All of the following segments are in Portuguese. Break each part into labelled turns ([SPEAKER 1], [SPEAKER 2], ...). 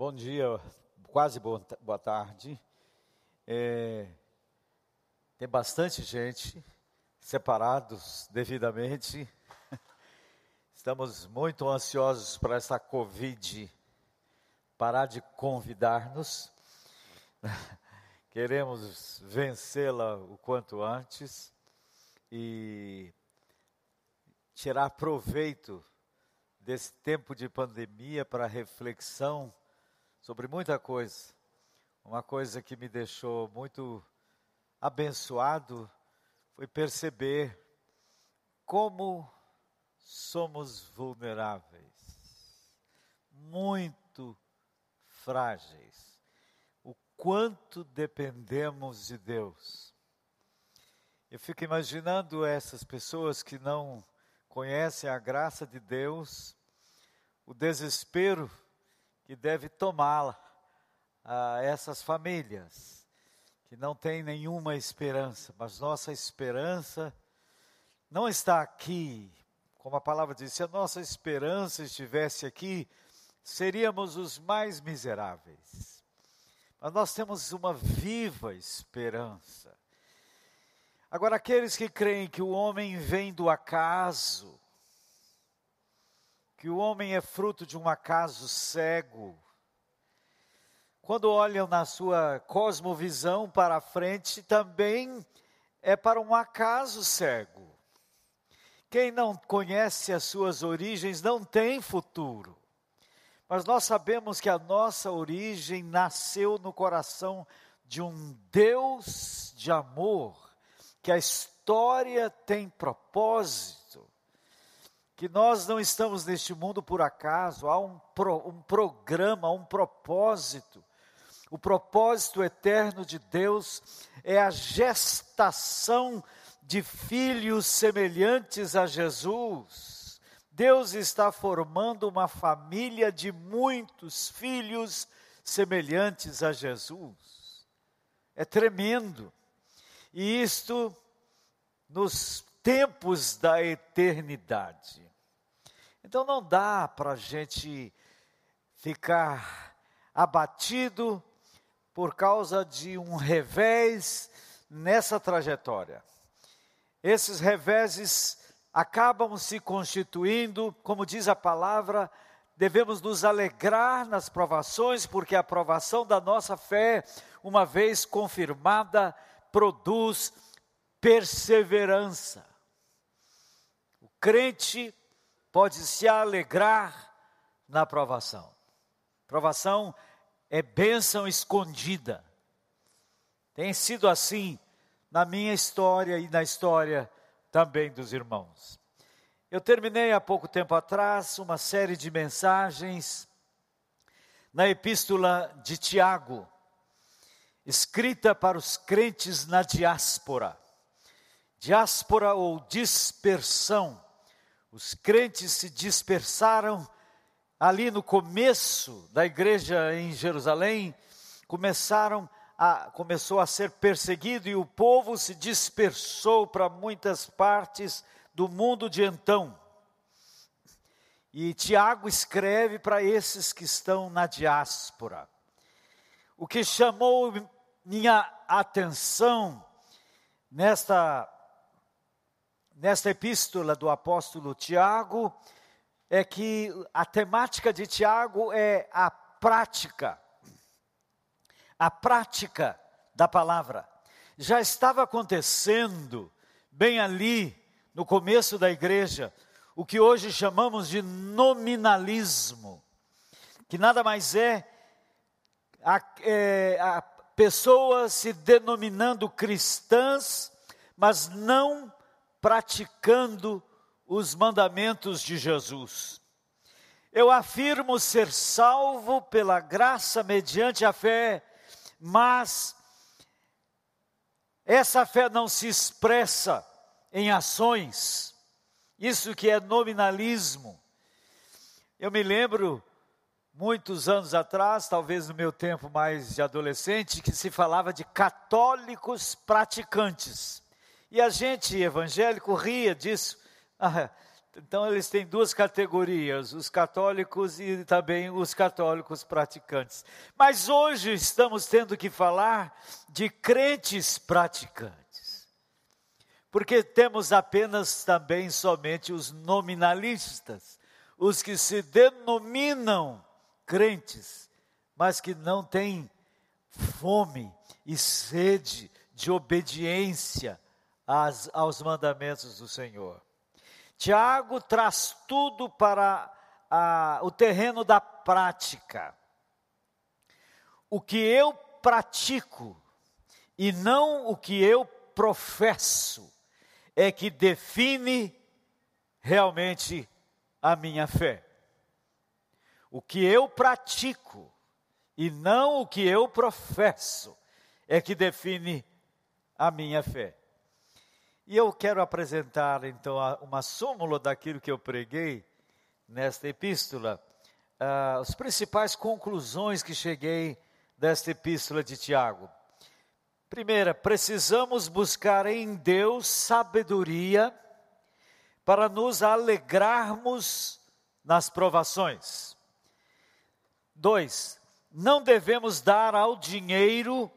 [SPEAKER 1] Bom dia, quase boa, tarde. É, tem bastante gente, separados devidamente. Estamos muito ansiosos para essa Covid parar de convidar-nos. Queremos vencê-la o quanto antes e tirar proveito desse tempo de pandemia para reflexão sobre muita coisa. Uma coisa que me deixou muito abençoado foi perceber como somos vulneráveis, muito frágeis, o quanto dependemos de Deus. Eu fico imaginando essas pessoas que não conhecem a graça de Deus, o desespero que deve tomá-la a essas famílias que não têm nenhuma esperança, mas nossa esperança não está aqui, como a palavra diz, se a nossa esperança estivesse aqui, seríamos os mais miseráveis. Mas nós temos uma viva esperança. Agora, aqueles que creem que o homem vem do acaso, que o homem é fruto de um acaso cego, quando olham na sua cosmovisão para frente, também é para um acaso cego. Quem não conhece as suas origens não tem futuro. Mas nós sabemos que a nossa origem nasceu no coração de um Deus de amor que a história tem propósito, que nós não estamos neste mundo por acaso, há um, pro, um programa, um propósito. O propósito eterno de Deus é a gestação de filhos semelhantes a Jesus. Deus está formando uma família de muitos filhos semelhantes a Jesus. É tremendo. E isto nos tempos da eternidade. Então não dá para a gente ficar abatido por causa de um revés nessa trajetória. Esses reveses acabam se constituindo, como diz a palavra, devemos nos alegrar nas provações, porque a provação da nossa fé, uma vez confirmada, produz perseverança. O crente pode se alegrar na provação. Provação é bênção escondida. Tem sido assim na minha história e na história também dos irmãos. Eu terminei há pouco tempo atrás uma série de mensagens na epístola de Tiago escrita para os crentes na diáspora. Diáspora ou dispersão. Os crentes se dispersaram ali no começo da igreja em Jerusalém, começaram a, começou a ser perseguido e o povo se dispersou para muitas partes do mundo de então. E Tiago escreve para esses que estão na diáspora. O que chamou minha atenção nesta, nesta epístola do apóstolo Tiago é que a temática de Tiago é a prática. A prática da palavra. Já estava acontecendo bem ali no começo da igreja, o que hoje chamamos de nominalismo, que nada mais é a, é, a pessoas se denominando cristãs, mas não praticando os mandamentos de Jesus. Eu afirmo ser salvo pela graça mediante a fé, mas essa fé não se expressa em ações, isso que é nominalismo. Eu me lembro muitos anos atrás, talvez no meu tempo mais de adolescente, que se falava de católicos praticantes. E a gente evangélico ria disso. Ah, Então eles têm duas categorias, os católicos e também os católicos praticantes. Mas hoje estamos tendo que falar de crentes praticantes. Porque temos apenas também somente os nominalistas, os que se denominam crentes, mas que não têm fome e sede de obediência aos mandamentos do Senhor. Tiago traz tudo para a, o terreno da prática. O que eu pratico e não o que eu professo é que define realmente a minha fé. O que eu pratico e não o que eu professo é que define a minha fé. E eu quero apresentar então uma súmula daquilo que eu preguei nesta epístola, uh, as principais conclusões que cheguei desta epístola de Tiago. Primeira, precisamos buscar em Deus sabedoria para nos alegrarmos nas provações. Dois, não devemos dar ao dinheiro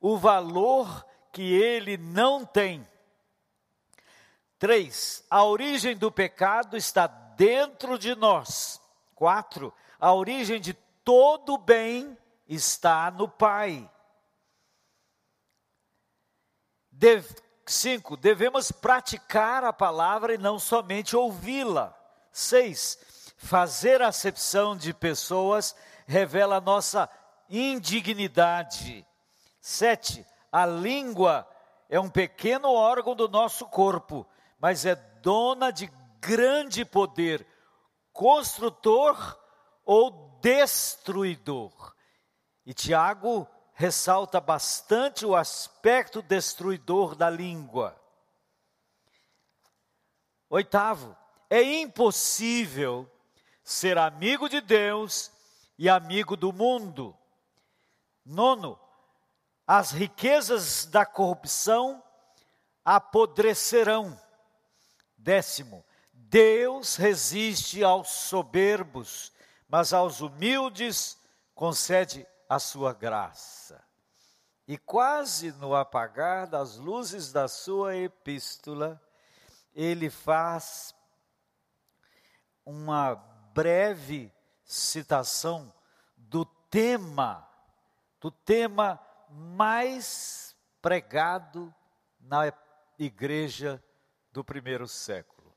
[SPEAKER 1] o valor que ele não tem. Três, a origem do pecado está dentro de nós. Quatro, a origem de todo bem está no Pai. De, cinco, devemos praticar a palavra e não somente ouvi-la. Seis, fazer acepção de pessoas revela nossa indignidade. Sete, a língua é um pequeno órgão do nosso corpo mas é dona de grande poder, construtor ou destruidor. E Tiago ressalta bastante o aspecto destruidor da língua. Oitavo, é impossível ser amigo de Deus e amigo do mundo. Nono, as riquezas da corrupção apodrecerão. Décimo, Deus resiste aos soberbos, mas aos humildes concede a sua graça. E quase no apagar das luzes da sua epístola, ele faz uma breve citação do tema, do tema mais pregado na igreja do primeiro século.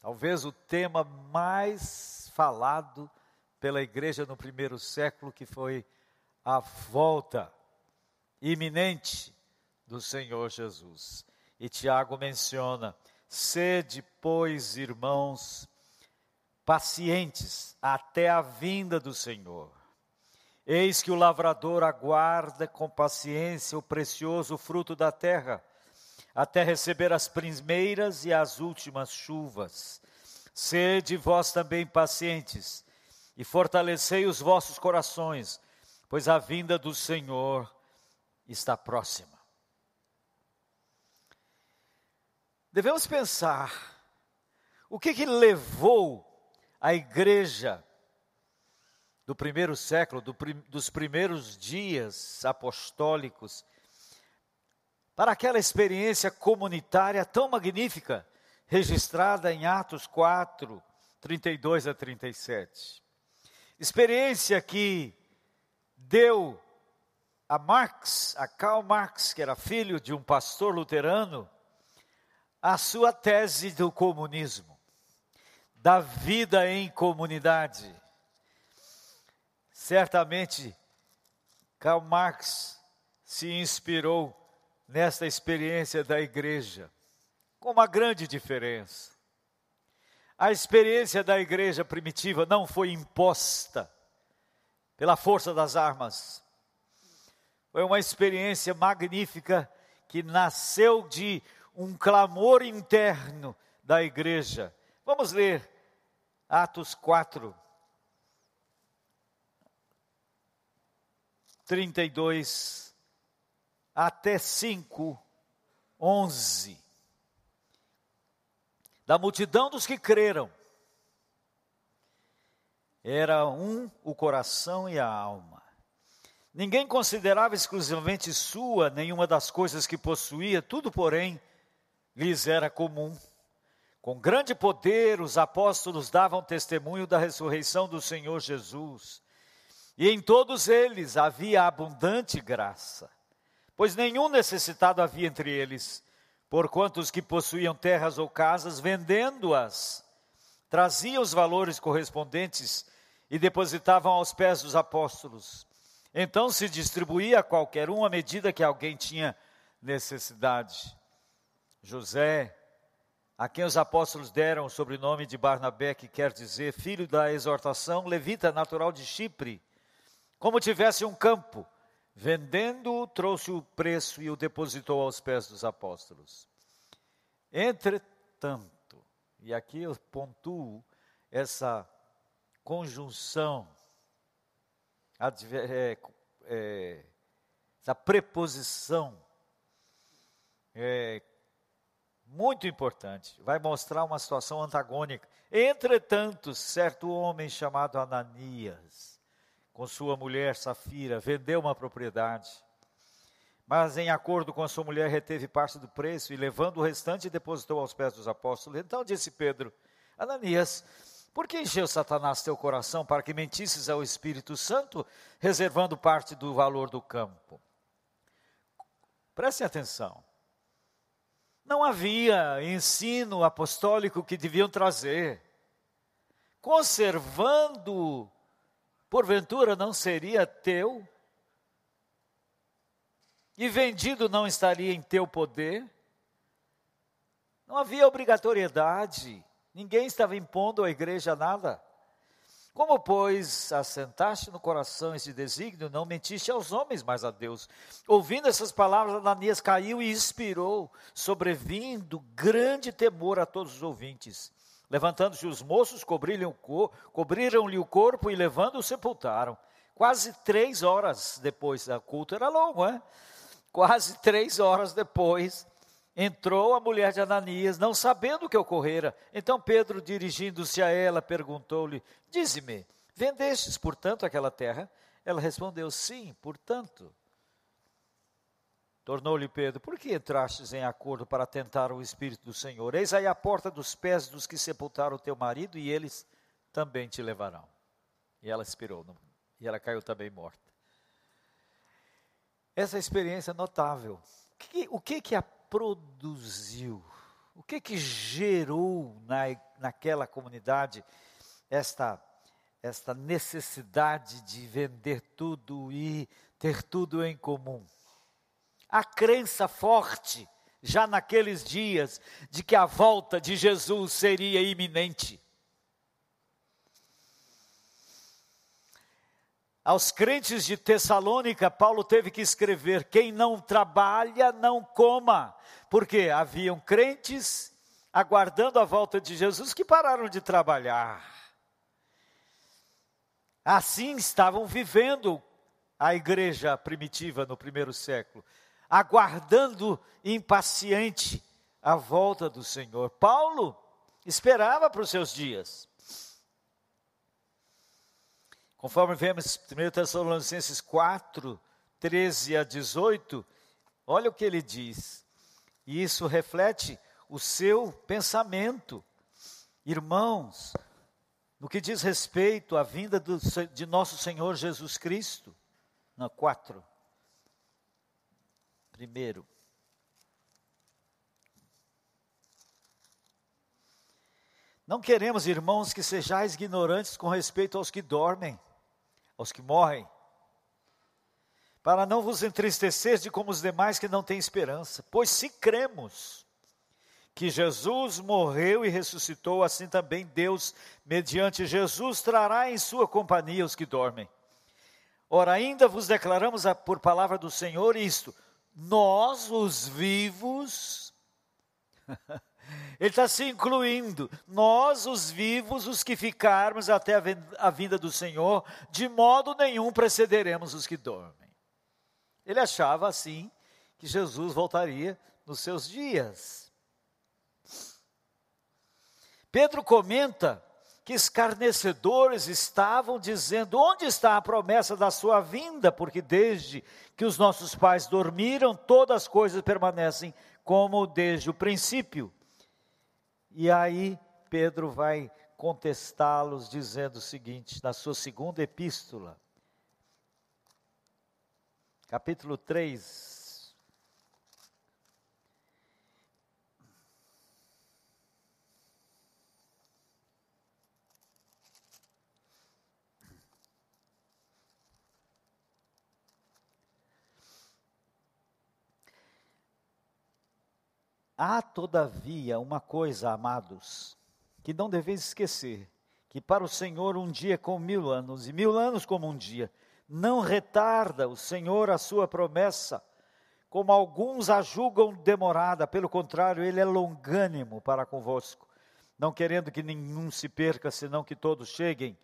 [SPEAKER 1] Talvez o tema mais falado pela igreja no primeiro século, que foi a volta iminente do Senhor Jesus. E Tiago menciona: sede, pois, irmãos, pacientes até a vinda do Senhor. Eis que o lavrador aguarda com paciência o precioso fruto da terra até receber as primeiras e as últimas chuvas. Sede vós também pacientes e fortalecei os vossos corações, pois a vinda do Senhor está próxima. Devemos pensar o que, que levou a igreja do primeiro século, do, dos primeiros dias apostólicos, para aquela experiência comunitária tão magnífica, registrada em Atos 4, 32 a 37. Experiência que deu a Marx, a Karl Marx, que era filho de um pastor luterano, a sua tese do comunismo, da vida em comunidade. Certamente, Karl Marx se inspirou nesta experiência da igreja, com uma grande diferença. A experiência da igreja primitiva não foi imposta pela força das armas. Foi uma experiência magnífica que nasceu de um clamor interno da igreja. Vamos ler Atos 4, 32 até 5, 11. Da multidão dos que creram, era um o coração e a alma. Ninguém considerava exclusivamente sua nenhuma das coisas que possuía, tudo, porém, lhes era comum. Com grande poder, os apóstolos davam testemunho da ressurreição do Senhor Jesus. E em todos eles havia abundante graça, pois nenhum necessitado havia entre eles, porquanto os que possuíam terras ou casas, vendendo-as, traziam os valores correspondentes e depositavam aos pés dos apóstolos. Então se distribuía a qualquer um à medida que alguém tinha necessidade. José, a quem os apóstolos deram o sobrenome de Barnabé, que quer dizer filho da exortação, levita natural de Chipre, como tivesse um campo, vendendo-o, trouxe o preço e o depositou aos pés dos apóstolos. Entretanto, e aqui eu pontuo essa conjunção, é, é, essa preposição, é muito importante, vai mostrar uma situação antagônica. Entretanto, certo homem chamado Ananias, com sua mulher Safira, vendeu uma propriedade, mas em acordo com a sua mulher reteve parte do preço e levando o restante depositou aos pés dos apóstolos. Então disse Pedro: Ananias, por que encheu Satanás teu coração para que mentisses ao Espírito Santo, reservando parte do valor do campo? Prestem atenção. Não havia ensino apostólico que deviam trazer. Conservando, porventura não seria teu? E vendido não estaria em teu poder? Não havia obrigatoriedade Ninguém estava impondo à igreja nada. Como, pois, assentaste no coração esse desígnio, não mentiste aos homens, mas a Deus. Ouvindo essas palavras, Ananias caiu e expirou, sobrevindo grande temor a todos os ouvintes. Levantando-se os moços, cobriram-lhe o, corpo e, levando-o, sepultaram. Quase três horas depois, o culto era longo, é? Quase três horas depois, Entrou a mulher de Ananias, não sabendo o que ocorrera. Então Pedro, dirigindo-se a ela, perguntou-lhe: Dize-me, vendestes, portanto, aquela terra? Ela respondeu: Sim, portanto. Tornou-lhe Pedro: Por que entrastes em acordo para tentar o Espírito do Senhor? Eis aí a porta dos pés dos que sepultaram o teu marido, e eles também te levarão. E ela expirou, e ela caiu também morta. Essa experiência é notável. O que, o que, que a produziu? O que que gerou na, naquela comunidade esta, esta necessidade de vender tudo e ter tudo em comum? A crença forte, já naqueles dias, de que a volta de Jesus seria iminente. Aos crentes de Tessalônica, Paulo teve que escrever: quem não trabalha, não coma, porque haviam crentes aguardando a volta de Jesus que pararam de trabalhar. Assim estavam vivendo a igreja primitiva no primeiro século, aguardando impaciente a volta do Senhor. Paulo esperava para os seus dias. Conforme vemos 1 Tessalonicenses 4, 13 a 18, olha o que ele diz. E isso reflete o seu pensamento. Irmãos, no que diz respeito à vinda do, de nosso Senhor Jesus Cristo, na 4. Primeiro, Não queremos, irmãos, que sejais ignorantes com respeito aos que dormem, aos que morrem, para não vos entristecer de como os demais que não têm esperança. Pois se cremos que Jesus morreu e ressuscitou, assim também Deus, mediante Jesus, trará em sua companhia os que dormem. Ora, ainda vos declaramos por palavra do Senhor isto: nós, os vivos, Ele está se incluindo, nós, os vivos, os que ficarmos até a vinda do Senhor, de modo nenhum precederemos os que dormem. Ele achava assim que Jesus voltaria nos seus dias. Pedro comenta que escarnecedores estavam dizendo: onde está a promessa da sua vinda? Porque desde que os nossos pais dormiram, todas as coisas permanecem como desde o princípio. E aí Pedro vai contestá-los dizendo o seguinte, na sua segunda epístola, capítulo 3, Há, todavia, uma coisa, amados, que não deveis esquecer: que para o Senhor um dia é como mil anos, e mil anos como um dia. Não retarda o Senhor a sua promessa, como alguns a julgam demorada, pelo contrário, ele é longânimo para convosco, não querendo que nenhum se perca, senão que todos cheguem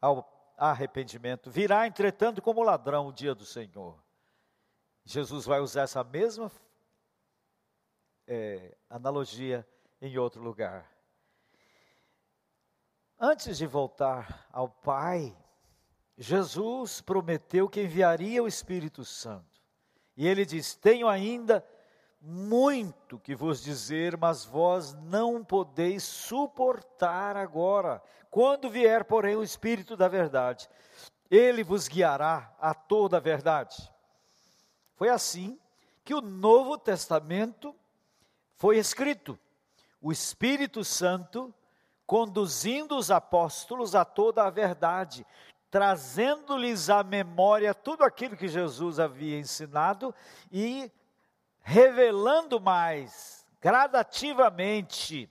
[SPEAKER 1] ao arrependimento. Virá, entretanto, como ladrão o dia do Senhor. Jesus vai usar essa mesma é, analogia em outro lugar. Antes de voltar ao Pai, Jesus prometeu que enviaria o Espírito Santo. E ele diz: Tenho ainda muito que vos dizer, mas vós não podeis suportar agora. Quando vier, porém, o Espírito da Verdade, ele vos guiará a toda a verdade. Foi assim que o Novo Testamento foi escrito: o Espírito Santo conduzindo os apóstolos a toda a verdade, trazendo-lhes à memória tudo aquilo que Jesus havia ensinado e revelando mais, gradativamente.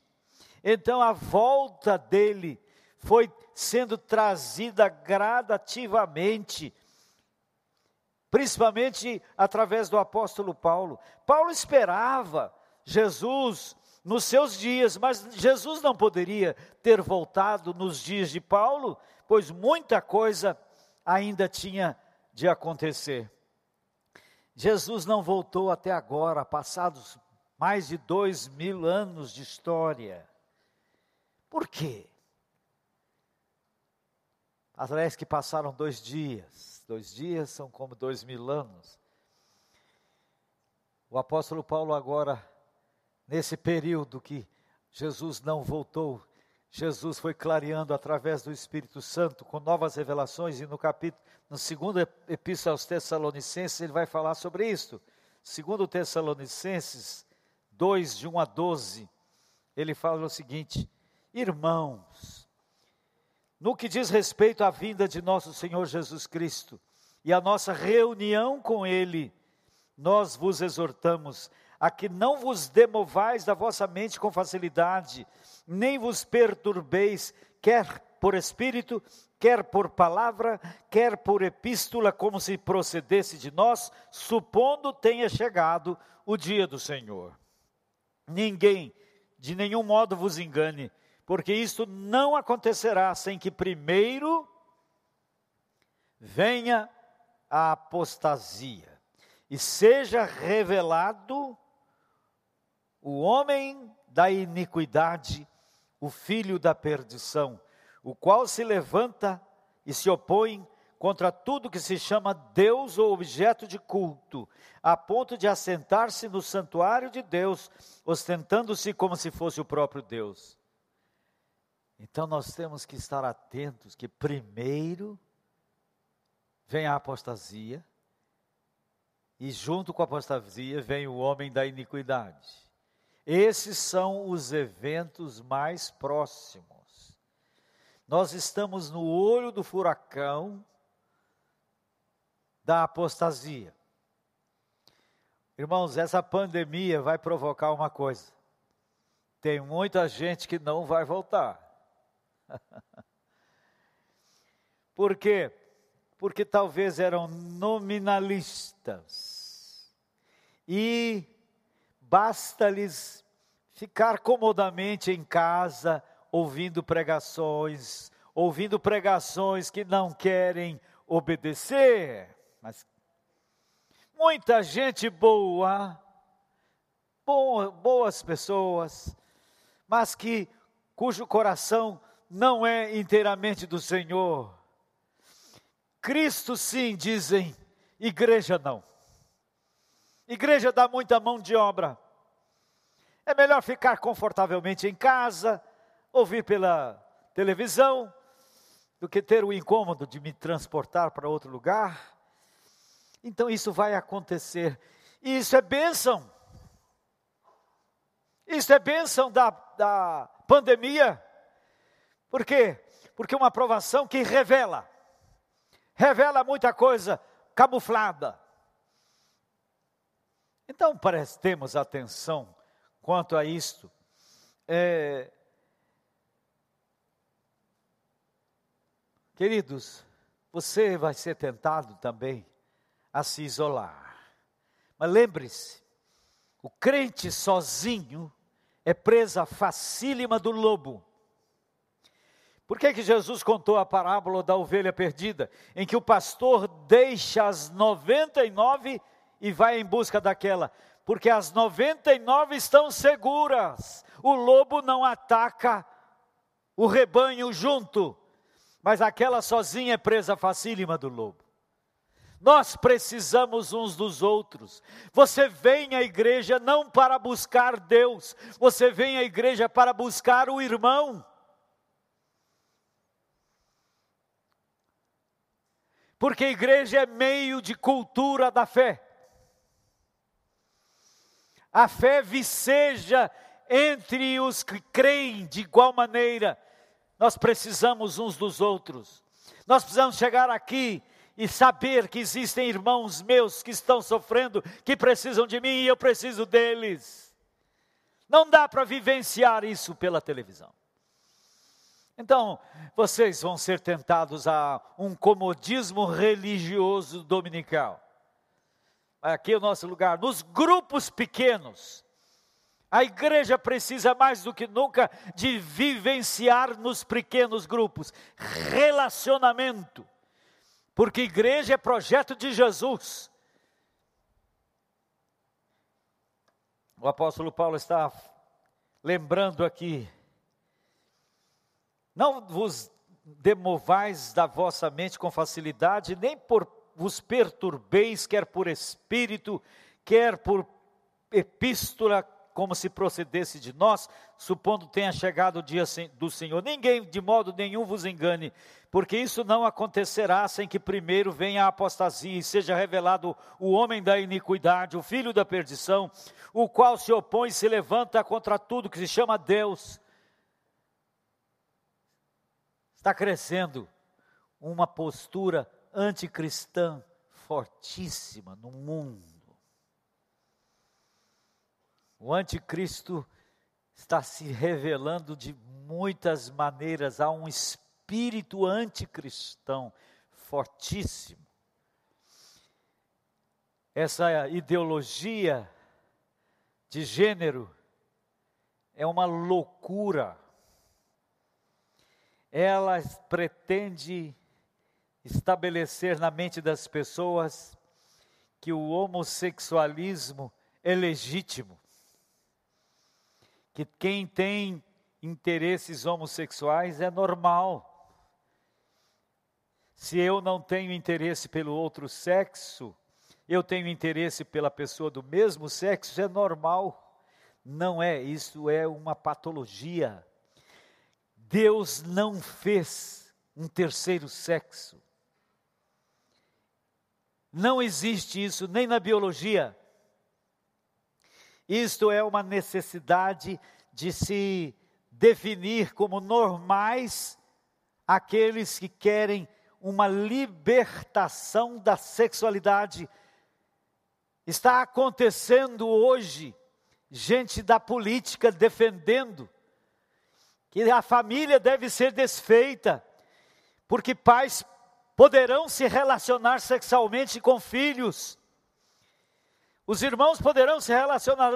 [SPEAKER 1] Então a volta dele foi sendo trazida gradativamente, principalmente através do apóstolo Paulo. Paulo esperava Jesus nos seus dias, mas Jesus não poderia ter voltado nos dias de Paulo, pois muita coisa ainda tinha de acontecer. Jesus não voltou até agora, passados mais de dois mil anos de história. Por quê? Parece que passaram dois dias. Dois dias são como dois mil anos. O apóstolo Paulo agora nesse período que Jesus não voltou, Jesus foi clareando através do Espírito Santo com novas revelações e no capítulo, no segundo epístola aos Tessalonicenses, ele vai falar sobre isso. Segundo Tessalonicenses 2 de 1 a 12, ele fala o seguinte: Irmãos, no que diz respeito à vinda de nosso Senhor Jesus Cristo e à nossa reunião com ele, nós vos exortamos a que não vos demovais da vossa mente com facilidade, nem vos perturbeis, quer por espírito, quer por palavra, quer por epístola, como se procedesse de nós, supondo tenha chegado o dia do Senhor. Ninguém, de nenhum modo, vos engane, porque isto não acontecerá sem que primeiro venha a apostasia e seja revelado o homem da iniquidade, o filho da perdição, o qual se levanta e se opõe contra tudo que se chama Deus ou objeto de culto, a ponto de assentar-se no santuário de Deus, ostentando-se como se fosse o próprio Deus. Então nós temos que estar atentos que primeiro vem a apostasia, e junto com a apostasia vem o homem da iniquidade. Esses são os eventos mais próximos. Nós estamos no olho do furacão da apostasia. Irmãos, essa pandemia vai provocar uma coisa. Tem muita gente que não vai voltar. Por quê? Porque talvez eram nominalistas. E basta-lhes ficar comodamente em casa, ouvindo pregações, ouvindo pregações que não querem obedecer. Mas muita gente boa, boas pessoas, mas que cujo coração não é inteiramente do Senhor. Cristo sim, dizem, igreja não. Igreja dá muita mão de obra. É melhor ficar confortavelmente em casa, ouvir pela televisão, do que ter o incômodo de me transportar para outro lugar. Então isso vai acontecer. E isso é bênção. Isso é bênção da, da pandemia. Por quê? Porque uma aprovação que revela, revela muita coisa camuflada. Então prestemos atenção quanto a isto. É, queridos, você vai ser tentado também a se isolar. Mas lembre-se, o crente sozinho é presa facílima do lobo. Por que, que Jesus contou a parábola da ovelha perdida, em que o pastor deixa as 99 e vai em busca daquela? Porque as 99 estão seguras, o lobo não ataca o rebanho junto, mas aquela sozinha é presa facílima do lobo. Nós precisamos uns dos outros. Você vem à igreja não para buscar Deus, você vem à igreja para buscar o irmão. Porque a igreja é meio de cultura da fé. A fé viceja entre os que creem de igual maneira. Nós precisamos uns dos outros. Nós precisamos chegar aqui e saber que existem irmãos meus que estão sofrendo, que precisam de mim e eu preciso deles. Não dá para vivenciar isso pela televisão. Então, vocês vão ser tentados a um comodismo religioso dominical. Aqui é o nosso lugar, nos grupos pequenos. A igreja precisa mais do que nunca de vivenciar nos pequenos grupos relacionamento porque igreja é projeto de Jesus. O apóstolo Paulo está lembrando aqui: não vos demovais da vossa mente com facilidade, nem por vos perturbeis, quer por espírito, quer por epístola, como se procedesse de nós, supondo tenha chegado o dia do Senhor. Ninguém de modo nenhum vos engane, porque isso não acontecerá sem que primeiro venha a apostasia e seja revelado o homem da iniquidade, o filho da perdição, o qual se opõe e se levanta contra tudo que se chama Deus. Está crescendo uma postura anticristã fortíssima no mundo. O anticristo está se revelando de muitas maneiras, há um espírito anticristão fortíssimo. Essa ideologia de gênero é uma loucura. Ela pretende estabelecer na mente das pessoas que o homossexualismo é legítimo que quem tem interesses homossexuais é normal. Se eu não tenho interesse pelo outro sexo, eu tenho interesse pela pessoa do mesmo sexo, é normal. Não é, isso é uma patologia. Deus não fez um terceiro sexo. Não existe isso nem na biologia. Isto é uma necessidade de se definir como normais aqueles que querem uma libertação da sexualidade. Está acontecendo hoje gente da política defendendo que a família deve ser desfeita, porque pais poderão se relacionar sexualmente com filhos. Os irmãos poderão se relacionar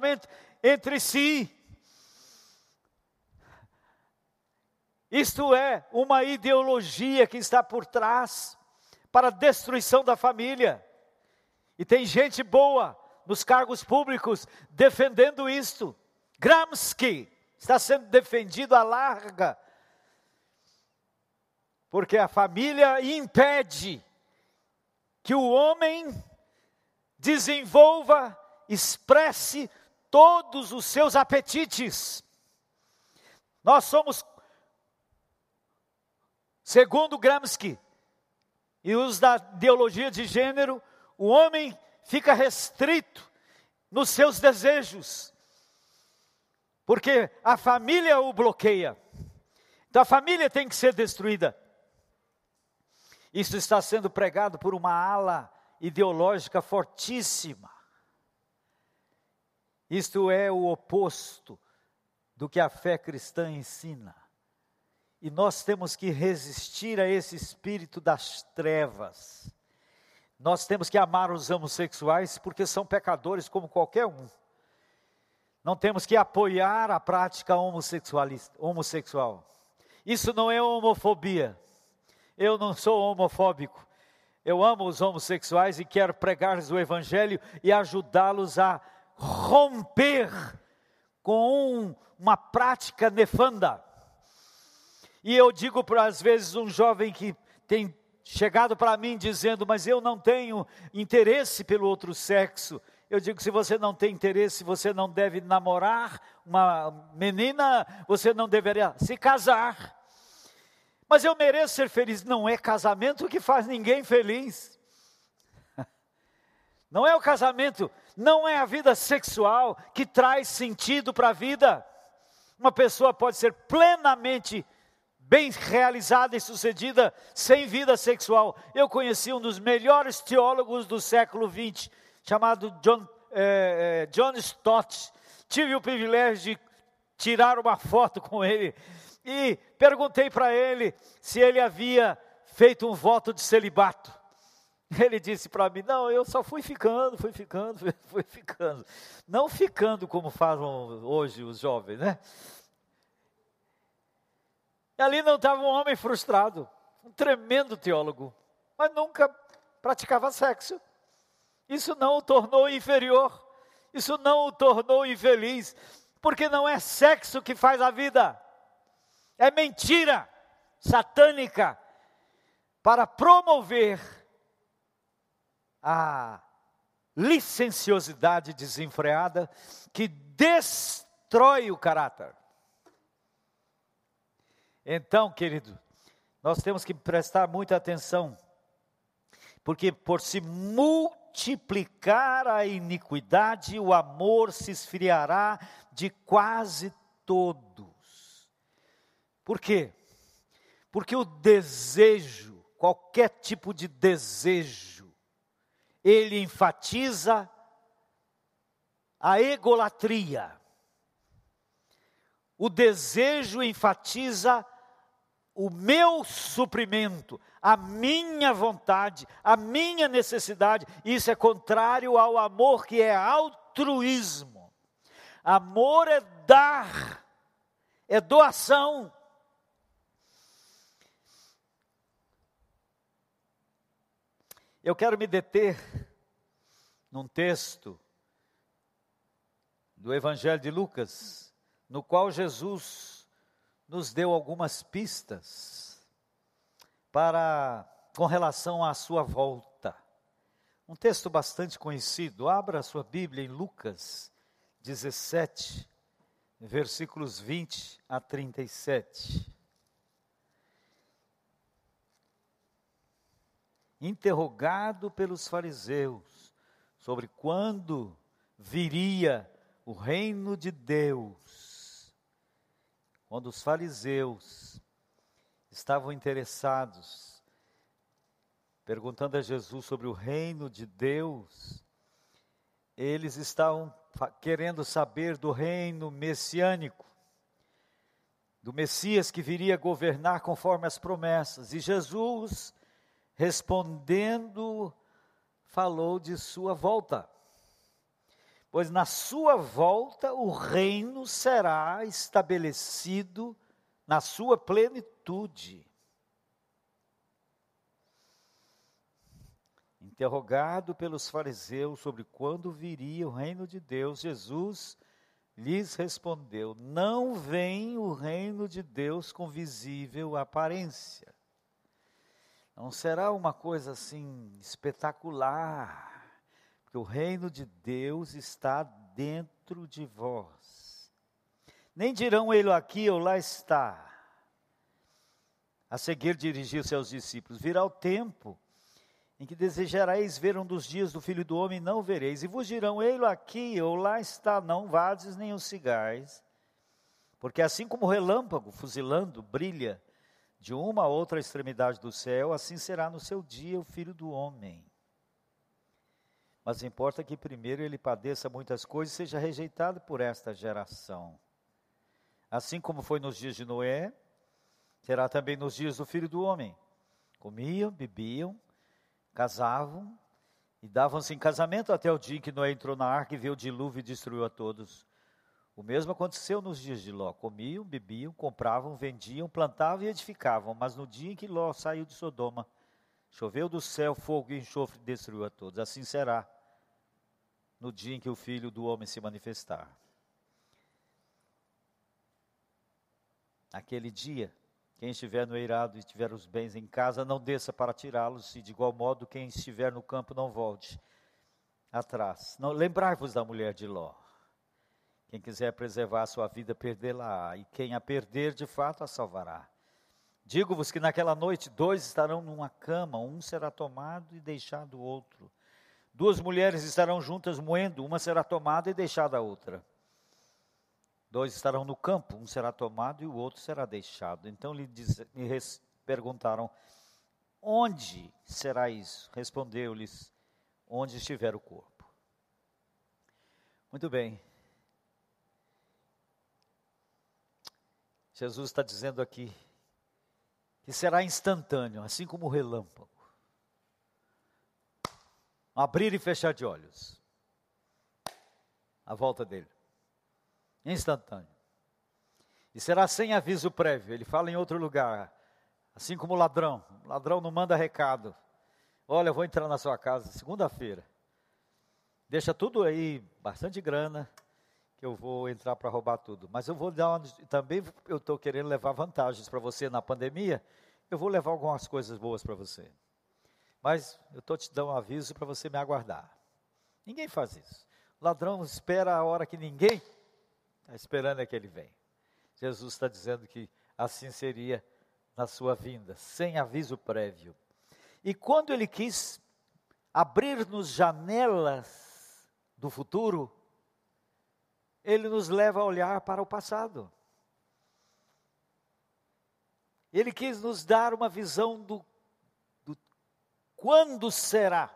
[SPEAKER 1] entre si. Isto é uma ideologia que está por trás para a destruição da família. E tem gente boa nos cargos públicos defendendo isto. Gramsci está sendo defendido à larga, porque a família impede que o homem desenvolva, expresse todos os seus apetites. Nós somos, segundo Gramsci, e os da ideologia de gênero, o homem fica restrito nos seus desejos, porque a família o bloqueia. Então a família tem que ser destruída. Isso está sendo pregado por uma ala ideológica fortíssima. Isto é o oposto do que a fé cristã ensina. E nós temos que resistir a esse espírito das trevas. Nós temos que amar os homossexuais porque são pecadores como qualquer um. Não temos que apoiar a prática homossexual. Isso não é homofobia. Eu não sou homofóbico. Eu amo os homossexuais e quero pregar-lhes o evangelho e ajudá-los a romper com um, uma prática nefanda. E eu digo para às vezes um jovem que tem chegado para mim dizendo, mas eu não tenho interesse pelo outro sexo. Eu digo: se você não tem interesse, você não deve namorar uma menina, você não deveria se casar. Mas eu mereço ser feliz. Não é casamento que faz ninguém feliz. Não é o casamento, não é a vida sexual que traz sentido para a vida. Uma pessoa pode ser plenamente bem realizada e sucedida sem vida sexual. Eu conheci um dos melhores teólogos do século XX, chamado John, eh, eh, John Stott. Tive o privilégio de tirar uma foto com ele e perguntei para ele se ele havia feito um voto de celibato. Ele disse para mim: Não, eu só fui ficando, fui ficando, fui, ficando. Não ficando como fazem hoje os jovens, né? E ali não estava um homem frustrado, um tremendo teólogo, mas nunca praticava sexo. Isso não o tornou inferior, isso não o tornou infeliz, porque não é sexo que faz a vida, é mentira satânica para promover a licenciosidade desenfreada que destrói o caráter. Então, querido, nós temos que prestar muita atenção, porque por se multiplicar a iniquidade, o amor se esfriará de quase todos. Por quê? Porque o desejo, qualquer tipo de desejo, ele enfatiza a egolatria. O desejo enfatiza o meu suprimento, a minha vontade, a minha necessidade. Isso é contrário ao amor que é altruísmo. Amor é dar, é doação. Eu quero me deter num texto do Evangelho de Lucas, no qual Jesus nos deu algumas pistas para com relação à sua volta. Um texto bastante conhecido. Abra a sua Bíblia em Lucas 17, versículos 20 a 37. Interrogado pelos fariseus sobre quando viria o reino de Deus, quando os fariseus estavam interessados, perguntando a Jesus sobre o reino de Deus, eles estavam querendo saber do reino messiânico, do Messias que viria governar conforme as promessas. E Jesus, respondendo, falou de sua volta pois na sua volta o reino será estabelecido na sua plenitude. Interrogado pelos fariseus sobre quando viria o reino de Deus, Jesus lhes respondeu: Não vem o reino de Deus com visível aparência. Não será uma coisa assim espetacular, porque o reino de Deus está dentro de vós. Nem dirão ele aqui ou lá está. A seguir dirigiu-se aos discípulos: Virá o tempo em que desejareis ver um dos dias do Filho do Homem, não vereis. E vos dirão, ele aqui ou lá está, não vades nem os cigais. Porque assim como o relâmpago, fuzilando, brilha de uma a outra extremidade do céu, assim será no seu dia o Filho do Homem. Mas importa que primeiro ele padeça muitas coisas e seja rejeitado por esta geração. Assim como foi nos dias de Noé, será também nos dias do Filho do Homem. Comiam, bebiam, casavam e davam-se em casamento até o dia em que Noé entrou na arca e viu o dilúvio e destruiu a todos. O mesmo aconteceu nos dias de Ló. Comiam, bebiam, compravam, vendiam, plantavam e edificavam. Mas no dia em que Ló saiu de Sodoma, choveu do céu fogo e enxofre destruiu a todos. Assim será no dia em que o Filho do Homem se manifestar. Aquele dia, quem estiver no eirado e tiver os bens em casa, não desça para tirá-los, e de igual modo quem estiver no campo não volte atrás. Lembrai-vos da mulher de Ló. Quem quiser preservar a sua vida, perdê-la, e quem a perder, de fato a salvará. Digo-vos que naquela noite dois estarão numa cama, um será tomado e deixado o outro. Duas mulheres estarão juntas moendo, uma será tomada e deixada a outra. Dois estarão no campo, um será tomado e o outro será deixado. Então lhe, diz, lhe perguntaram: Onde será isso? Respondeu-lhes: Onde estiver o corpo. Muito bem. Jesus está dizendo aqui que será instantâneo, assim como o relâmpago. Abrir e fechar de olhos. A volta dele instantâneo. E será sem aviso prévio. Ele fala em outro lugar, assim como o ladrão. O ladrão não manda recado. Olha, eu vou entrar na sua casa segunda-feira. Deixa tudo aí, bastante grana, que eu vou entrar para roubar tudo. Mas eu vou dar uma, também eu estou querendo levar vantagens para você na pandemia. Eu vou levar algumas coisas boas para você. Mas eu estou te dando um aviso para você me aguardar. Ninguém faz isso. O ladrão espera a hora que ninguém Está esperando é que ele vem. Jesus está dizendo que assim seria na sua vinda, sem aviso prévio. E quando ele quis abrir-nos janelas do futuro, ele nos leva a olhar para o passado. Ele quis nos dar uma visão do, do quando será.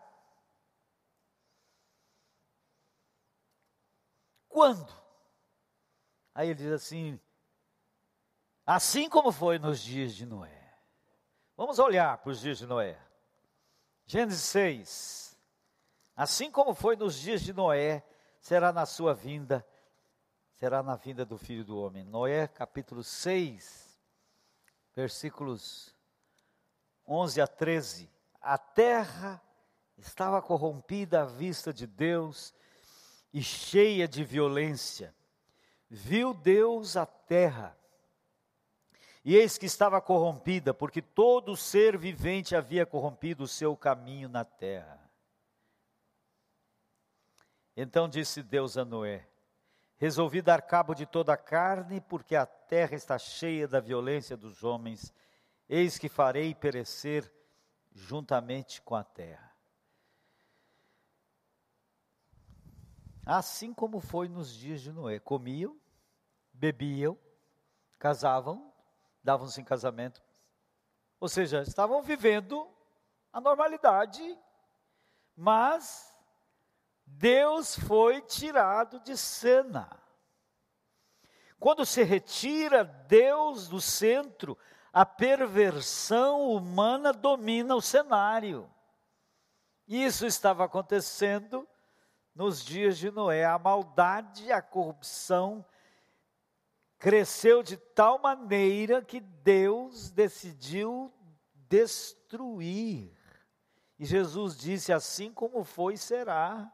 [SPEAKER 1] Quando? Aí ele diz assim: assim como foi nos dias de Noé. Vamos olhar para os dias de Noé. Gênesis 6. Assim como foi nos dias de Noé, será na sua vinda, será na vinda do filho do homem. Noé, capítulo 6, versículos 11 a 13. A terra estava corrompida à vista de Deus e cheia de violência. Viu Deus a terra, e eis que estava corrompida, porque todo ser vivente havia corrompido o seu caminho na terra. Então disse Deus a Noé: Resolvi dar cabo de toda a carne, porque a terra está cheia da violência dos homens, eis que farei perecer juntamente com a terra. Assim como foi nos dias de Noé: comiam, bebiam, casavam, davam-se em casamento. Ou seja, estavam vivendo a normalidade, mas Deus foi tirado de cena. Quando se retira Deus do centro, a perversão humana domina o cenário. Isso estava acontecendo nos dias de Noé. A maldade, a corrupção cresceu de tal maneira que Deus decidiu destruir. E Jesus disse: Assim como foi, será.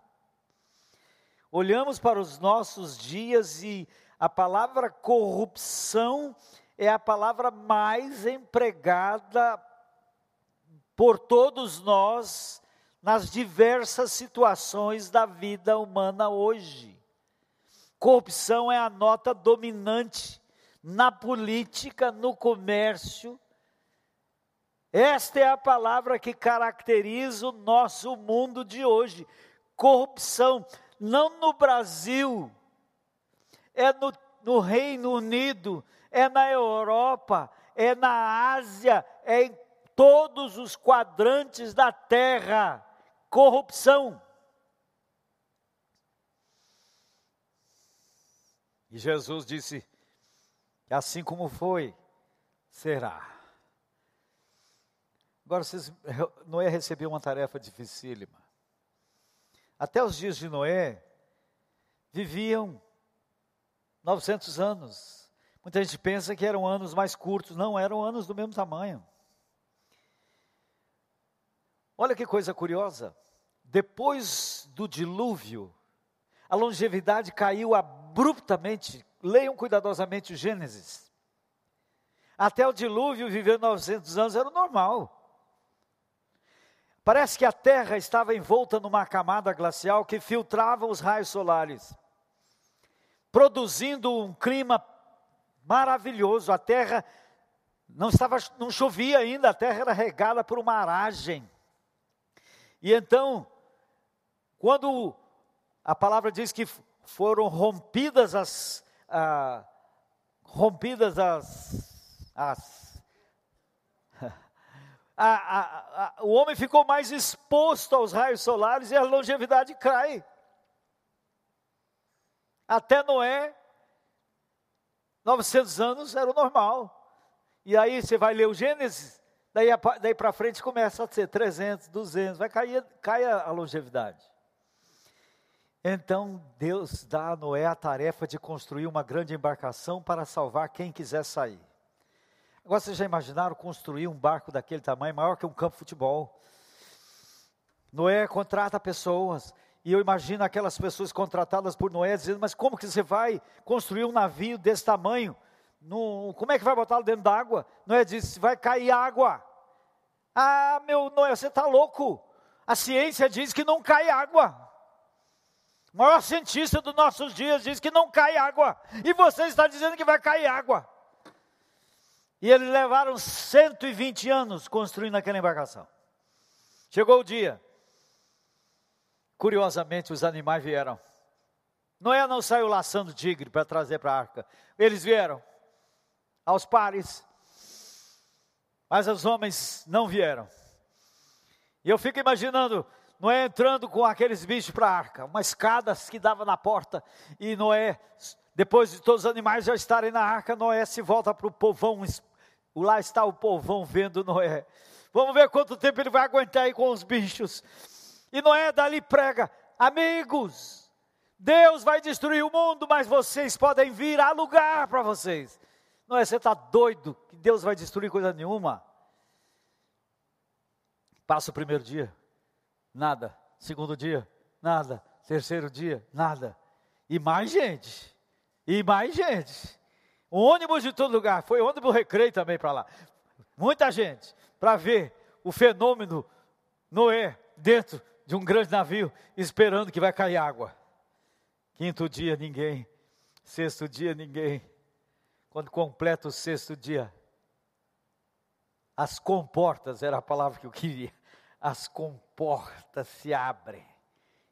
[SPEAKER 1] Olhamos para os nossos dias e a palavra corrupção é a palavra mais empregada por todos nós nas diversas situações da vida humana hoje. Corrupção é a nota dominante na política, no comércio. Esta é a palavra que caracteriza o nosso mundo de hoje. Corrupção, não no Brasil, é no, no Reino Unido, é na Europa, é na Ásia, é em todos os quadrantes da terra. Corrupção. E Jesus disse: assim como foi, será. Agora, vocês, Noé recebeu uma tarefa dificílima. Até os dias de Noé, viviam 900 anos. Muita gente pensa que eram anos mais curtos, não, eram anos do mesmo tamanho. Olha que coisa curiosa. Depois do dilúvio, a longevidade caiu abruptamente. Leiam cuidadosamente o Gênesis. Até o dilúvio, viver 900 anos era normal. Parece que a Terra estava envolta numa camada glacial que filtrava os raios solares, produzindo um clima maravilhoso. A terra não estava, não chovia ainda, a terra era regada por uma aragem. E então, quando a palavra diz que foram rompidas as ah, rompidas as, as a, a, a, o homem ficou mais exposto aos raios solares e a longevidade cai. Até Noé 900 anos era o normal. E aí você vai ler o Gênesis, daí, daí para frente começa a ser 300, 200, vai cair, cai a, a longevidade. Então Deus dá a Noé a tarefa de construir uma grande embarcação para salvar quem quiser sair. Agora vocês já imaginaram construir um barco daquele tamanho, maior que um campo de futebol? Noé contrata pessoas, e eu imagino aquelas pessoas contratadas por Noé dizendo: Mas como que você vai construir um navio desse tamanho? No, como é que vai botá-lo dentro d'água? Noé disse: Vai cair água. Ah, meu Noé, você está louco. A ciência diz que não cai água. O maior cientista dos nossos dias diz que não cai água. E você está dizendo que vai cair água. E eles levaram 120 anos construindo aquela embarcação. Chegou o dia Curiosamente, os animais vieram. Noé não saiu laçando tigre para trazer para a arca. Eles vieram aos pares, mas os homens não vieram. E eu fico imaginando Noé entrando com aqueles bichos para a arca, uma escada que dava na porta, e Noé, depois de todos os animais já estarem na arca, Noé se volta para o povão, lá está o povão vendo Noé. Vamos ver quanto tempo ele vai aguentar aí com os bichos. E Noé dali prega: amigos, Deus vai destruir o mundo, mas vocês podem vir a lugar para vocês. Noé, você está doido que Deus vai destruir coisa nenhuma? Passa o primeiro dia, nada. Segundo dia, nada. Terceiro dia, nada. E mais gente. E mais gente. ônibus de todo lugar. Foi ônibus recreio também para lá. Muita gente para ver o fenômeno Noé dentro de um grande navio esperando que vai cair água. Quinto dia, ninguém. Sexto dia, ninguém. Quando completa o sexto dia, as comportas, era a palavra que eu queria, as comportas se abrem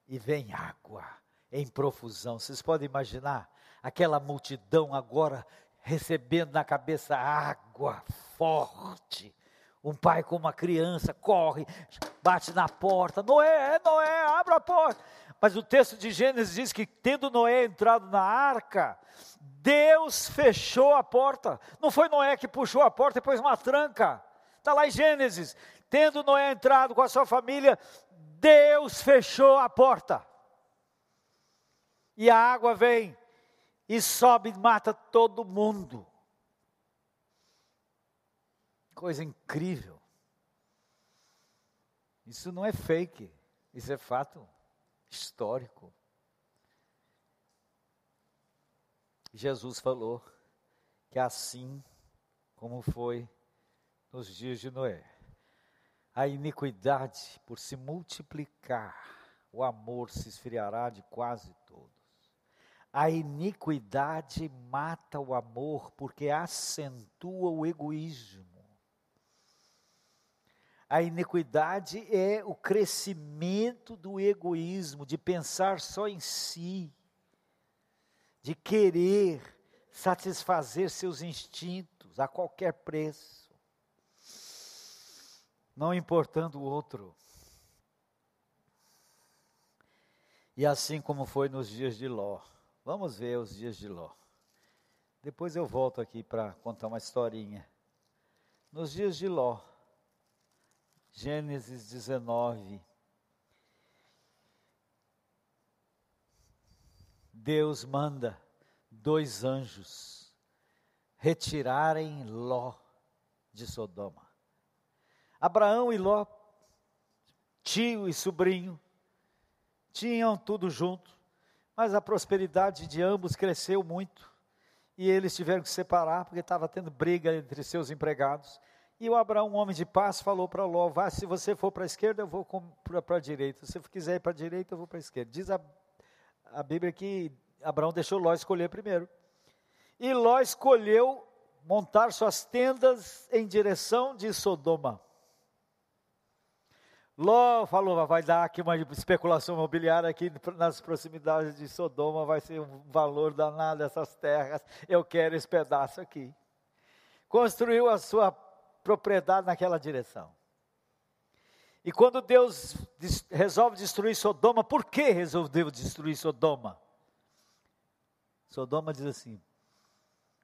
[SPEAKER 1] e vem água em profusão. Vocês podem imaginar aquela multidão agora recebendo na cabeça água forte, um pai com uma criança corre, bate na porta. Noé, Noé, abra a porta. Mas o texto de Gênesis diz que, tendo Noé entrado na arca, Deus fechou a porta. Não foi Noé que puxou a porta e pôs uma tranca. Está lá em Gênesis. Tendo Noé entrado com a sua família, Deus fechou a porta. E a água vem e sobe e mata todo mundo. Coisa incrível. Isso não é fake, isso é fato histórico. Jesus falou que assim como foi nos dias de Noé, a iniquidade, por se multiplicar, o amor se esfriará de quase todos. A iniquidade mata o amor porque acentua o egoísmo. A iniquidade é o crescimento do egoísmo, de pensar só em si, de querer satisfazer seus instintos a qualquer preço, não importando o outro. E assim como foi nos dias de Ló. Vamos ver os dias de Ló. Depois eu volto aqui para contar uma historinha. Nos dias de Ló, Gênesis 19. Deus manda dois anjos retirarem Ló de Sodoma. Abraão e Ló, tio e sobrinho, tinham tudo junto, mas a prosperidade de ambos cresceu muito e eles tiveram que separar porque estava tendo briga entre seus empregados. E o Abraão, um homem de paz, falou para Ló: Vá, se você for para a esquerda, eu vou para a direita. Se você quiser ir para a direita, eu vou para a esquerda. Diz a, a Bíblia que Abraão deixou Ló escolher primeiro. E Ló escolheu montar suas tendas em direção de Sodoma. Ló falou, vai dar aqui uma especulação imobiliária aqui nas proximidades de Sodoma, vai ser um valor danado essas terras, eu quero esse pedaço aqui. Construiu a sua propriedade naquela direção. E quando Deus resolve destruir Sodoma, por que resolveu destruir Sodoma? Sodoma diz assim: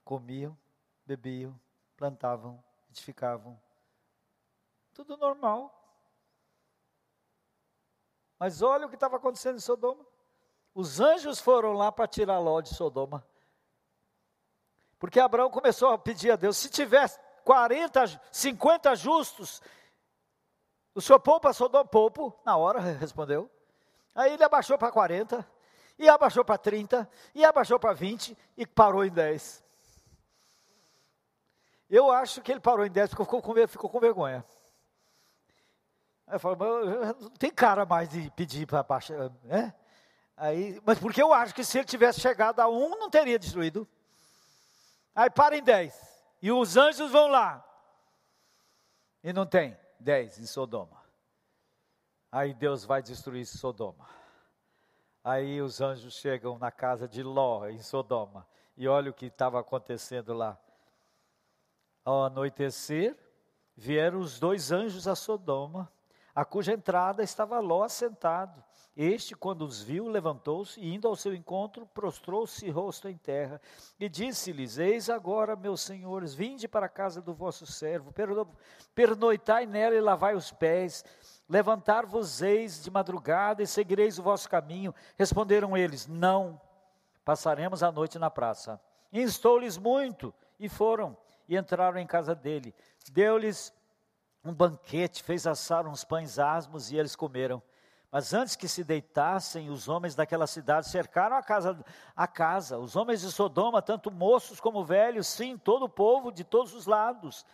[SPEAKER 1] comiam, bebiam, plantavam, edificavam, tudo normal. Mas olha o que estava acontecendo em Sodoma. Os anjos foram lá para tirar Ló de Sodoma. Porque Abraão começou a pedir a Deus: se tivesse 40, 50 justos. O senhor poupa Sodoma? Poupo, na hora respondeu. Aí ele abaixou para 40, e abaixou para 30, e abaixou para 20, e parou em 10. Eu acho que ele parou em 10 porque ficou com, ficou com vergonha. Eu falo, não tem cara mais de pedir para baixar, né? Aí, mas porque eu acho que se ele tivesse chegado a 1, não teria destruído. Aí para em 10. E os anjos vão lá. E não tem dez em Sodoma. Aí Deus vai destruir Sodoma. Aí os anjos chegam na casa de Ló, em Sodoma. E olha o que estava acontecendo lá. Ao anoitecer, vieram os dois anjos a Sodoma, a cuja entrada estava Ló assentado. Este, quando os viu, levantou-se e, indo ao seu encontro, prostrou-se rosto em terra e disse-lhes: Eis agora, meus senhores, vinde para a casa do vosso servo, pernoitai nela e lavai os pés, levantar-vos-eis de madrugada e seguireis o vosso caminho. Responderam eles: Não, passaremos a noite na praça. Instou-lhes muito e foram e entraram em casa dele. Deu-lhes um banquete, fez assar uns pães asmos e eles comeram. Mas antes que se deitassem, os homens daquela cidade cercaram a casa, a casa. Os homens de Sodoma, tanto moços como velhos, sim, todo o povo de todos os lados.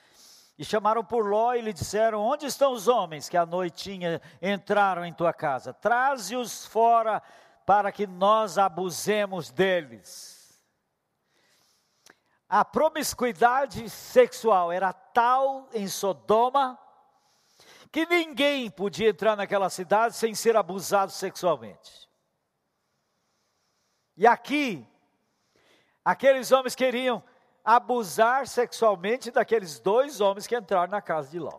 [SPEAKER 1] E chamaram por Ló e lhe disseram: Onde estão os homens que à noitinha entraram em tua casa? Traze-os fora para que nós abusemos deles. A promiscuidade sexual era tal em Sodoma que ninguém podia entrar naquela cidade sem ser abusado sexualmente. E aqui, aqueles homens queriam abusar sexualmente daqueles dois homens que entraram na casa de Ló.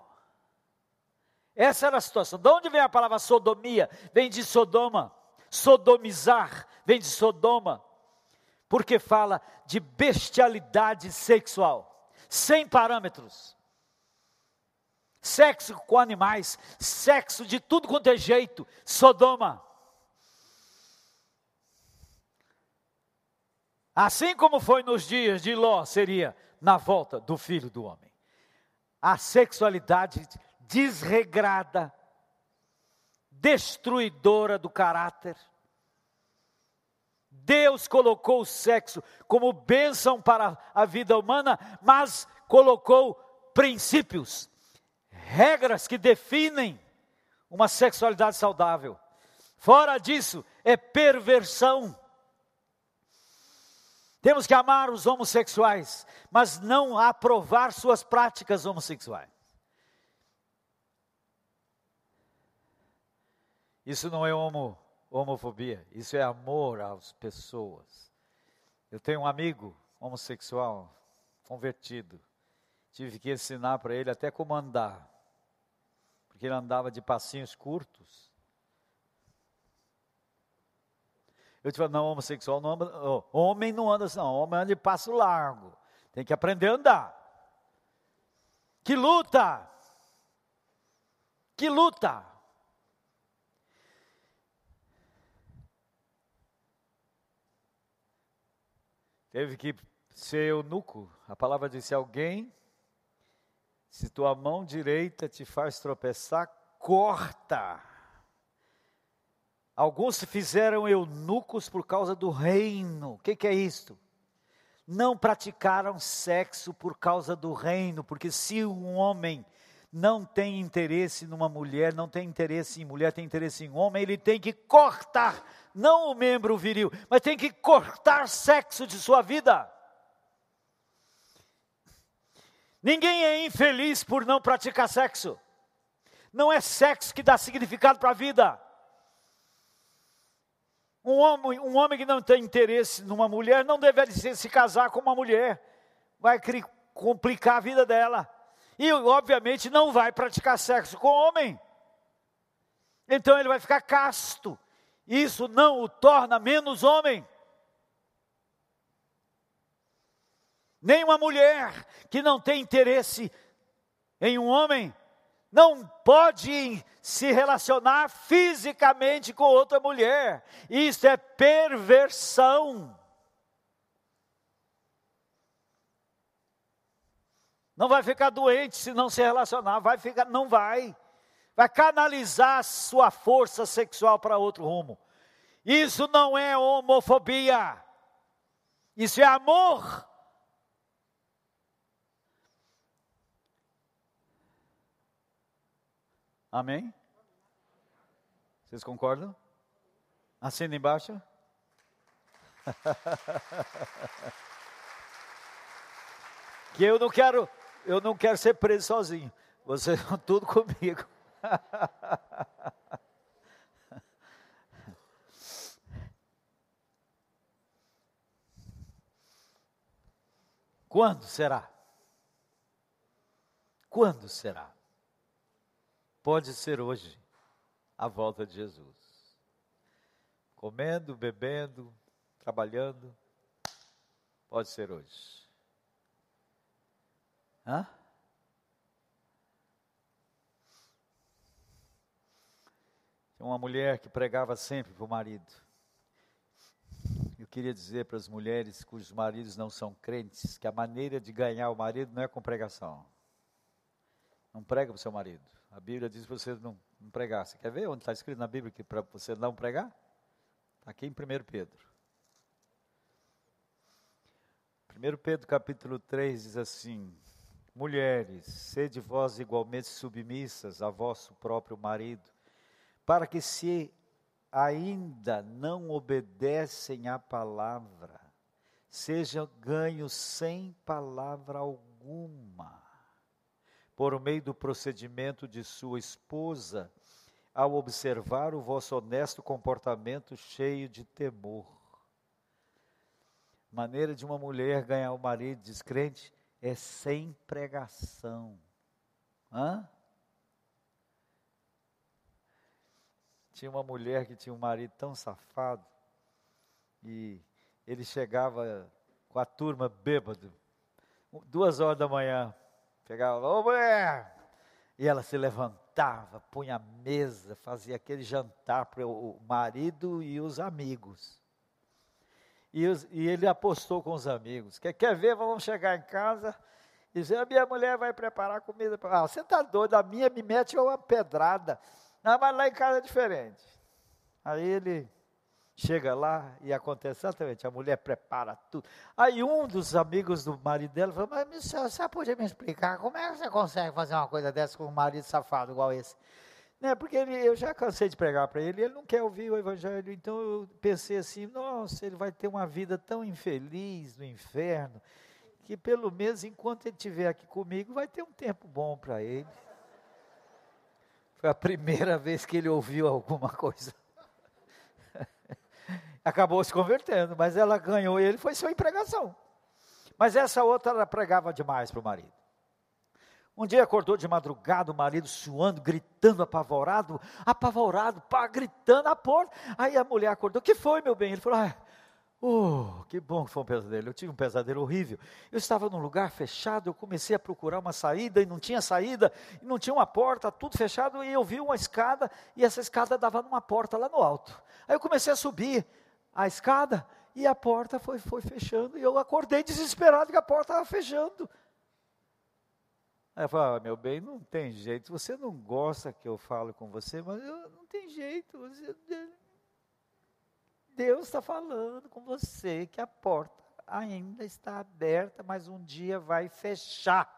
[SPEAKER 1] Essa era a situação. De onde vem a palavra sodomia? Vem de Sodoma. Sodomizar vem de Sodoma. Porque fala de bestialidade sexual, sem parâmetros sexo com animais, sexo de tudo quanto é jeito, Sodoma. Assim como foi nos dias de Ló, seria na volta do filho do homem. A sexualidade desregrada, destruidora do caráter, Deus colocou o sexo como bênção para a vida humana, mas colocou princípios, regras que definem uma sexualidade saudável. Fora disso, é perversão. Temos que amar os homossexuais, mas não aprovar suas práticas homossexuais. Isso não é homo, homofobia, isso é amor às pessoas. Eu tenho um amigo homossexual, convertido. Tive que ensinar para ele até como andar, porque ele andava de passinhos curtos. Eu te falo, não, homossexual não anda, oh, homem não anda assim, não, homem anda de passo largo. Tem que aprender a andar. Que luta! Que luta! Teve que ser eunuco. A palavra disse: alguém, se tua mão direita te faz tropeçar, corta. Alguns se fizeram eunucos por causa do reino. O que, que é isto? Não praticaram sexo por causa do reino, porque se um homem não tem interesse numa mulher, não tem interesse em mulher, tem interesse em homem, ele tem que cortar não o membro viril, mas tem que cortar sexo de sua vida. Ninguém é infeliz por não praticar sexo. Não é sexo que dá significado para a vida. Um homem, um homem que não tem interesse numa mulher não deve se casar com uma mulher. Vai complicar a vida dela. E, obviamente, não vai praticar sexo com homem. Então ele vai ficar casto isso não o torna menos homem. Nem uma mulher que não tem interesse em um homem não pode se relacionar fisicamente com outra mulher. Isso é perversão. Não vai ficar doente se não se relacionar, vai ficar, não vai vai canalizar sua força sexual para outro rumo. Isso não é homofobia, isso é amor. Amém? Vocês concordam? Assina embaixo. que eu não quero, eu não quero ser preso sozinho. Vocês estão tudo comigo. Quando será? Quando será? Pode ser hoje, a volta de Jesus. Comendo, bebendo, trabalhando, pode ser hoje. Hã? Tinha uma mulher que pregava sempre para o marido. Eu queria dizer para as mulheres cujos maridos não são crentes que a maneira de ganhar o marido não é com pregação. Não prega para o seu marido. A Bíblia diz para você não, não pregar. Você quer ver onde está escrito na Bíblia que para você não pregar? Está aqui em 1 Pedro. 1 Pedro capítulo 3 diz assim: Mulheres, sede vós igualmente submissas a vosso próprio marido para que se ainda não obedecem à palavra, sejam ganhos sem palavra alguma, por meio do procedimento de sua esposa, ao observar o vosso honesto comportamento cheio de temor. Maneira de uma mulher ganhar o marido descrente é sem pregação. Hã? Tinha uma mulher que tinha um marido tão safado e ele chegava com a turma bêbado, duas horas da manhã, pegava, ô mulher! E ela se levantava, punha a mesa, fazia aquele jantar para o marido e os amigos. E, os, e, ele apostou com os amigos. Quer, quer ver? Vamos chegar em casa e dizer: a minha mulher vai preparar comida. Ah, você está doido, a minha me mete uma pedrada. Não, mas lá em casa é diferente. Aí ele Chega lá e acontece exatamente, a mulher prepara tudo. Aí um dos amigos do marido dela falou, mas senhora, você podia me explicar como é que você consegue fazer uma coisa dessa com um marido safado igual esse? Né, porque ele, eu já cansei de pregar para ele, ele não quer ouvir o evangelho, então eu pensei assim, nossa, ele vai ter uma vida tão infeliz no inferno, que pelo menos enquanto ele estiver aqui comigo, vai ter um tempo bom para ele. Foi a primeira vez que ele ouviu alguma coisa acabou se convertendo, mas ela ganhou ele, foi sua empregação. Mas essa outra ela pregava demais para o marido. Um dia acordou de madrugada, o marido suando, gritando, apavorado, apavorado, pá, gritando a porta. Aí a mulher acordou, que foi, meu bem? Ele falou, ah, oh, que bom que foi um pesadelo. Eu tive um pesadelo horrível. Eu estava num lugar fechado, eu comecei a procurar uma saída e não tinha saída, não tinha uma porta, tudo fechado, e eu vi uma escada, e essa escada dava numa porta lá no alto. Aí eu comecei a subir, a escada e a porta foi, foi fechando. E eu acordei desesperado que a porta estava fechando. Aí eu falei, ah, meu bem, não tem jeito. Você não gosta que eu fale com você, mas eu, não tem jeito. Você, Deus está falando com você que a porta ainda está aberta, mas um dia vai fechar.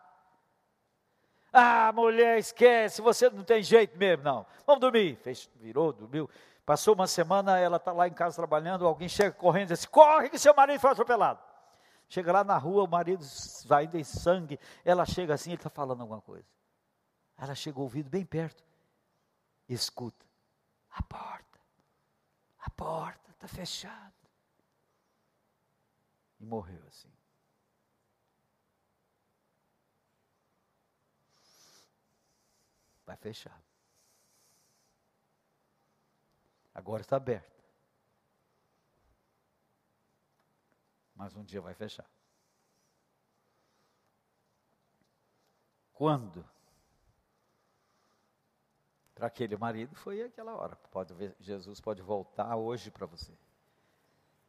[SPEAKER 1] Ah, mulher, esquece, você não tem jeito mesmo, não. Vamos dormir. Fez, virou, dormiu. Passou uma semana, ela está lá em casa trabalhando, alguém chega correndo e diz: corre que seu marido foi atropelado. Chega lá na rua, o marido vai em sangue, ela chega assim, ele está falando alguma coisa. Ela chega o ouvido bem perto escuta. A porta, a porta está fechada. E morreu assim. Vai fechar. Agora está aberta. Mas um dia vai fechar. Quando? Para aquele marido foi aquela hora. Pode ver, Jesus pode voltar hoje para você.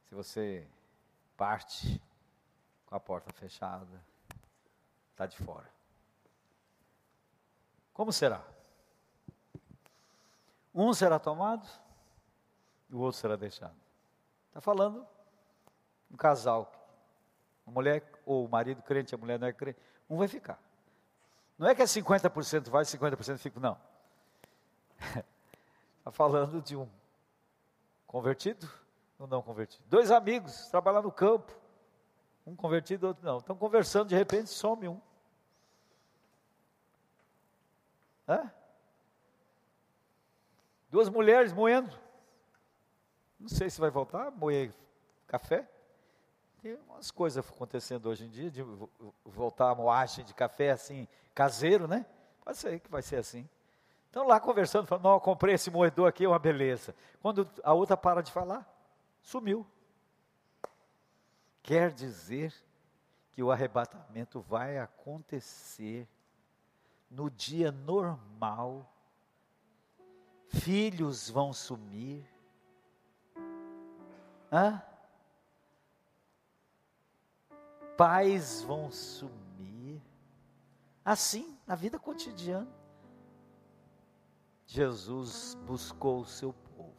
[SPEAKER 1] Se você parte com a porta fechada, está de fora. Como será? Um será tomado, e o outro será deixado. Está falando um casal, uma mulher ou o marido crente, a mulher não é crente, um vai ficar. Não é que é 50% vai, 50% fica, não. Está falando de um convertido ou não convertido. Dois amigos, trabalham no campo, um convertido, outro não. Estão conversando, de repente some um. Hã? Duas mulheres moendo. Não sei se vai voltar moer café. Tem umas coisas acontecendo hoje em dia, de voltar a moagem de café assim, caseiro, né? Pode ser que vai ser assim. Então lá conversando, falando, não, comprei esse moedor aqui, é uma beleza. Quando a outra para de falar, sumiu. Quer dizer que o arrebatamento vai acontecer no dia normal. Filhos vão sumir, Hã? Pais vão sumir. Assim, na vida cotidiana. Jesus buscou o seu povo.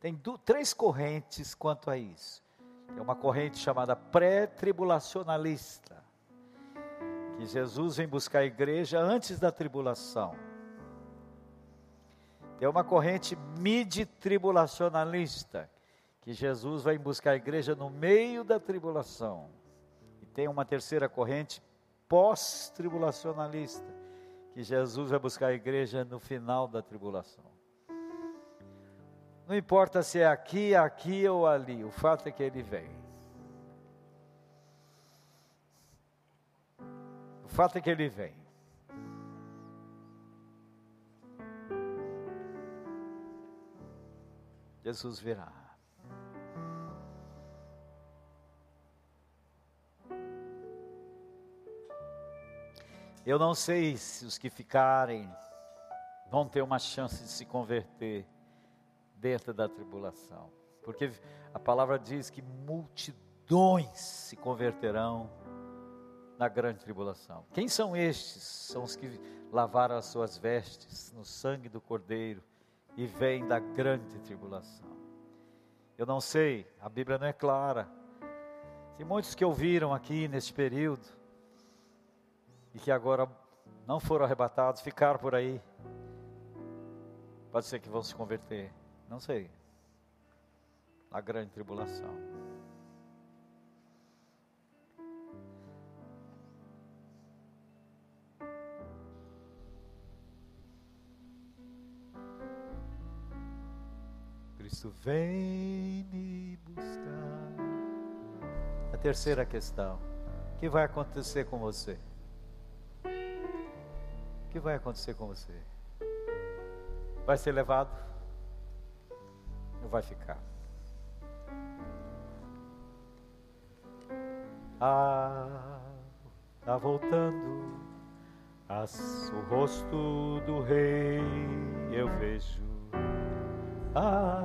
[SPEAKER 1] Tem do, três correntes quanto a isso. Tem uma corrente chamada pré-tribulacionalista, que Jesus vem buscar a igreja antes da tribulação. Tem uma corrente mid-tribulacionalista, que Jesus vai buscar a igreja no meio da tribulação. E tem uma terceira corrente pós-tribulacionalista, que Jesus vai buscar a igreja no final da tribulação. Não importa se é aqui, aqui ou ali, o fato é que ele vem. O fato é que ele vem. Jesus virá. Eu não sei se os que ficarem vão ter uma chance de se converter dentro da tribulação, porque a palavra diz que multidões se converterão na grande tribulação. Quem são estes? São os que lavaram as suas vestes no sangue do Cordeiro e vêm da grande tribulação. Eu não sei, a Bíblia não é clara. Tem muitos que ouviram aqui neste período e que agora não foram arrebatados, ficaram por aí. Pode ser que vão se converter, não sei. A grande tribulação. Cristo vem me buscar. A terceira questão: o que vai acontecer com você? O que vai acontecer com você? Vai ser levado? Ou vai ficar? Ah, está voltando o rosto do rei, eu vejo ah,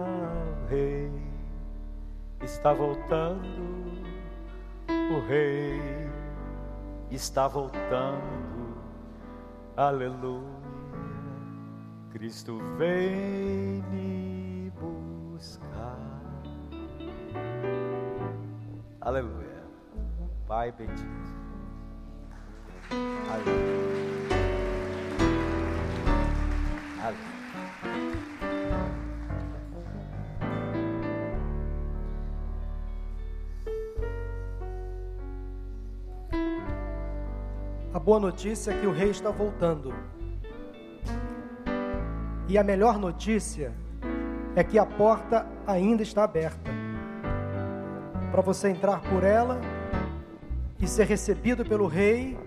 [SPEAKER 1] o rei está voltando, o rei está voltando, aleluia. Cristo vem me buscar, aleluia. Pai bendito, aleluia.
[SPEAKER 2] Boa notícia é que o rei está voltando. E a melhor notícia é que a porta ainda está aberta para você entrar por ela e ser recebido pelo rei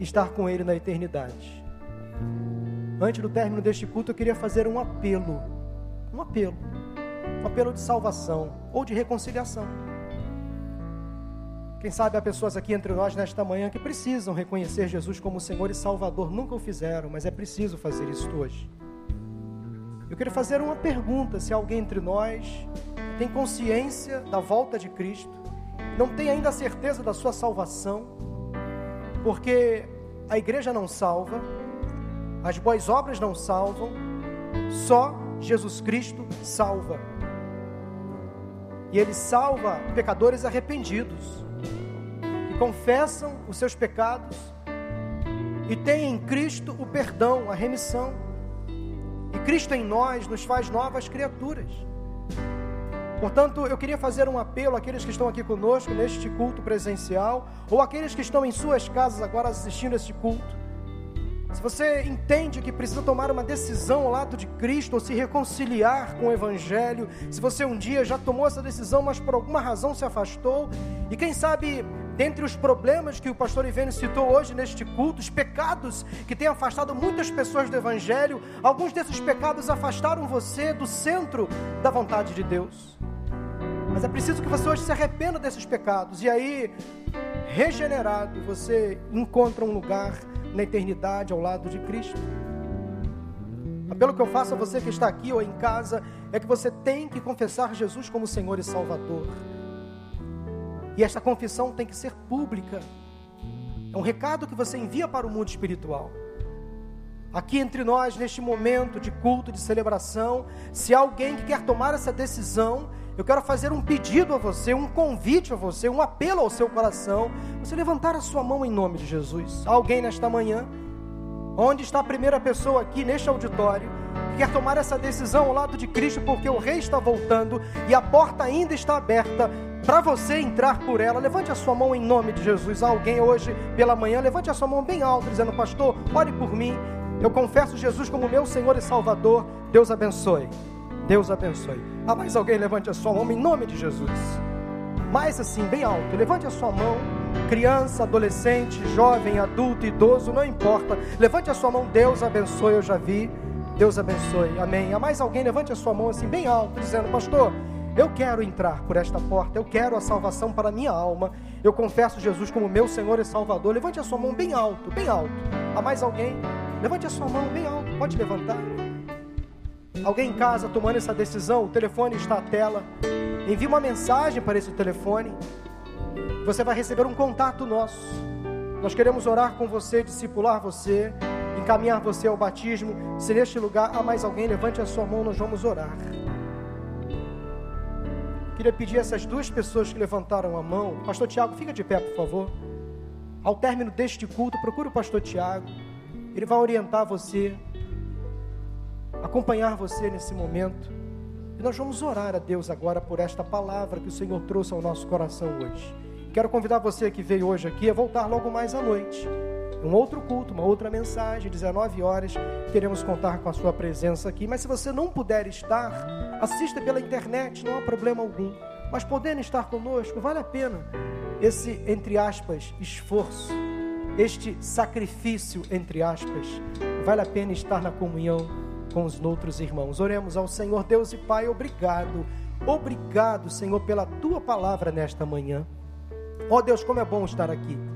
[SPEAKER 2] estar com ele na eternidade. Antes do término deste culto, eu queria fazer um apelo, um apelo, um apelo de salvação ou de reconciliação. Quem sabe há pessoas aqui entre nós nesta manhã que precisam reconhecer Jesus como Senhor e Salvador. Nunca o fizeram, mas é preciso fazer isso hoje. Eu queria fazer uma pergunta: se alguém entre nós tem consciência da volta de Cristo, não tem ainda a certeza da sua salvação, porque a igreja não salva, as boas obras não salvam, só Jesus Cristo salva. E Ele salva pecadores arrependidos confessam os seus pecados e têm em Cristo o perdão, a remissão. E Cristo em nós nos faz novas criaturas. Portanto, eu queria fazer um apelo àqueles que estão aqui conosco neste culto presencial, ou àqueles que estão em suas casas agora assistindo este culto. Se você entende que precisa tomar uma decisão ao lado de Cristo, ou se reconciliar com o Evangelho, se você um dia já tomou essa decisão, mas por alguma razão se afastou, e quem sabe Dentre os problemas que o pastor Ivênio citou hoje neste culto, os pecados que têm afastado muitas pessoas do Evangelho, alguns desses pecados afastaram você do centro da vontade de Deus. Mas é preciso que você hoje se arrependa desses pecados, e aí, regenerado, você encontra um lugar na eternidade ao lado de Cristo. Apelo que eu faço a você que está aqui ou em casa é que você tem que confessar Jesus como Senhor e Salvador. E essa confissão tem que ser pública. É um recado que você envia para o mundo espiritual. Aqui entre nós, neste momento de culto, de celebração, se alguém que quer tomar essa decisão, eu quero fazer um pedido a você, um convite a você, um apelo ao seu coração. Você levantar a sua mão em nome de Jesus. Alguém nesta manhã, onde está a primeira pessoa aqui neste auditório, que quer tomar essa decisão ao lado de Cristo, porque o Rei está voltando e a porta ainda está aberta para você entrar por ela, levante a sua mão em nome de Jesus. Alguém hoje pela manhã, levante a sua mão bem alto, dizendo: Pastor, ore por mim. Eu confesso Jesus como meu Senhor e Salvador. Deus abençoe. Deus abençoe. Há mais alguém? Levante a sua mão em nome de Jesus. Mais assim, bem alto. Levante a sua mão. Criança, adolescente, jovem, adulto, idoso, não importa. Levante a sua mão. Deus abençoe. Eu já vi. Deus abençoe. Amém. Há mais alguém? Levante a sua mão assim, bem alto, dizendo: Pastor, eu quero entrar por esta porta, eu quero a salvação para a minha alma. Eu confesso Jesus como meu Senhor e Salvador. Levante a sua mão bem alto, bem alto. Há mais alguém? Levante a sua mão bem alto, pode levantar. Alguém em casa tomando essa decisão, o telefone está à tela. Envie uma mensagem para esse telefone. Você vai receber um contato nosso. Nós queremos orar com você, discipular você, encaminhar você ao batismo. Se neste lugar há mais alguém, levante a sua mão, nós vamos orar. Queria pedir a essas duas pessoas que levantaram a mão, Pastor Tiago, fica de pé, por favor. Ao término deste culto, procure o Pastor Tiago. Ele vai orientar você, acompanhar você nesse momento. E nós vamos orar a Deus agora por esta palavra que o Senhor trouxe ao nosso coração hoje. Quero convidar você que veio hoje aqui a voltar logo mais à noite. Um outro culto, uma outra mensagem, 19 horas, queremos contar com a sua presença aqui. Mas se você não puder estar, assista pela internet, não há problema algum. Mas podendo estar conosco, vale a pena esse, entre aspas, esforço, este sacrifício, entre aspas, vale a pena estar na comunhão com os outros irmãos. Oremos ao Senhor Deus e Pai, obrigado, obrigado, Senhor, pela tua palavra nesta manhã. Ó oh, Deus, como é bom estar aqui.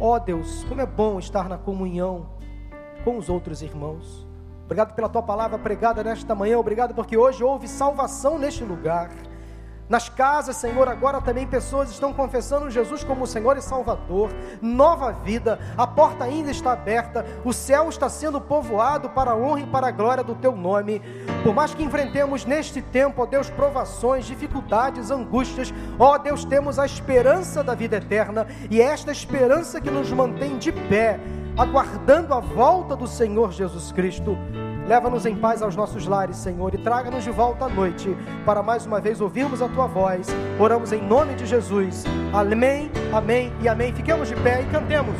[SPEAKER 2] Ó oh, Deus, como é bom estar na comunhão com os outros irmãos. Obrigado pela tua palavra pregada nesta manhã. Obrigado porque hoje houve salvação neste lugar. Nas casas, Senhor, agora também pessoas estão confessando Jesus como Senhor e Salvador. Nova vida, a porta ainda está aberta, o céu está sendo povoado para a honra e para a glória do Teu nome. Por mais que enfrentemos neste tempo, ó Deus, provações, dificuldades, angústias, ó Deus, temos a esperança da vida eterna e é esta esperança que nos mantém de pé, aguardando a volta do Senhor Jesus Cristo. Leva-nos em paz aos nossos lares, Senhor, e traga-nos de volta à noite, para mais uma vez ouvirmos a tua voz. Oramos em nome de Jesus. Amém, amém e amém. Fiquemos de pé e cantemos.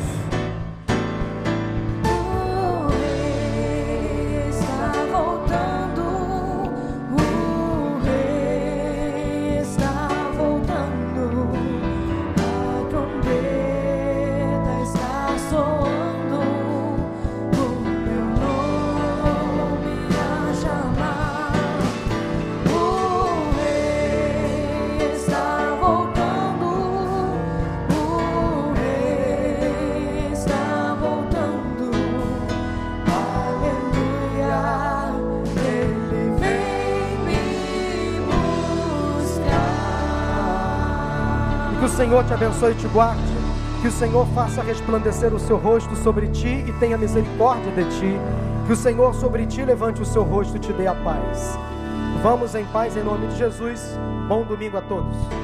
[SPEAKER 2] Senhor te abençoe e te guarde. Que o Senhor faça resplandecer o seu rosto sobre ti e tenha misericórdia de ti. Que o Senhor sobre ti levante o seu rosto e te dê a paz. Vamos em paz em nome de Jesus. Bom domingo a todos.